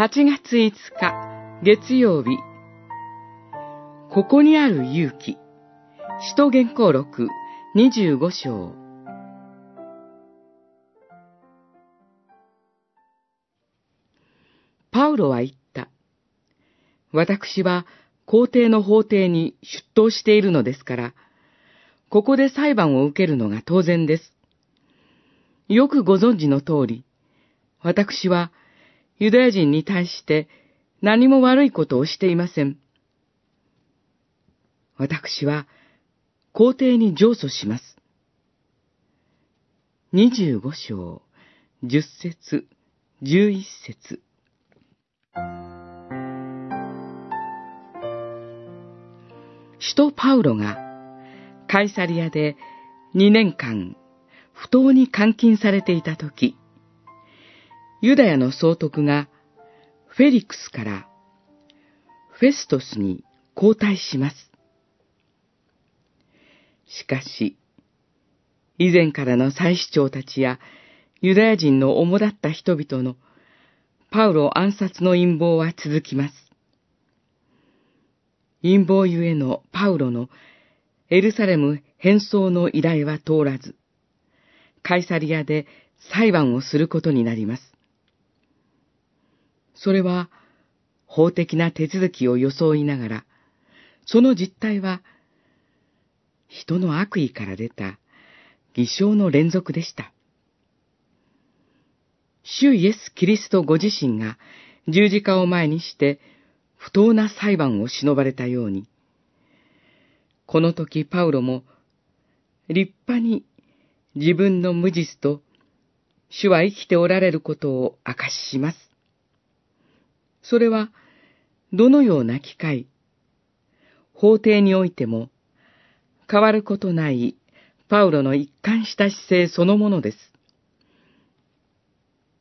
8月5日月曜日ここにある勇気使徒原稿録25章パウロは言った。私は皇帝の法廷に出頭しているのですから、ここで裁判を受けるのが当然です。よくご存知の通り、私はユダヤ人に対して何も悪いことをしていません。私は皇帝に上訴します。25章、10節、11節。使徒パウロがカイサリアで2年間不当に監禁されていたとき、ユダヤの総督がフェリックスからフェストスに交代します。しかし、以前からの祭司長たちやユダヤ人の主だった人々のパウロ暗殺の陰謀は続きます。陰謀ゆえのパウロのエルサレム変装の依頼は通らず、カイサリアで裁判をすることになります。それは法的な手続きを装いながら、その実態は人の悪意から出た偽証の連続でした。主イエス・キリストご自身が十字架を前にして不当な裁判を忍ばれたように、この時パウロも立派に自分の無実と主は生きておられることを証しします。それはどのような機会、法廷においても変わることないパウロの一貫した姿勢そのものです。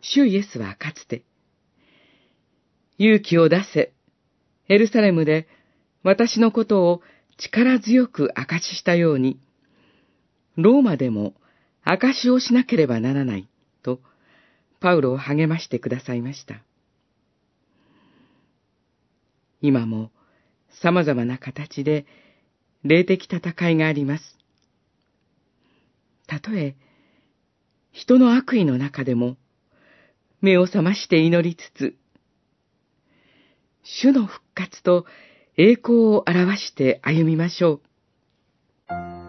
主イエスはかつて、勇気を出せエルサレムで私のことを力強く証ししたように、ローマでも証しをしなければならない、と、パウロを励ましてくださいました。今も様々な形で霊的戦いがあります。たとえ、人の悪意の中でも、目を覚まして祈りつつ、主の復活と栄光を表して歩みましょう。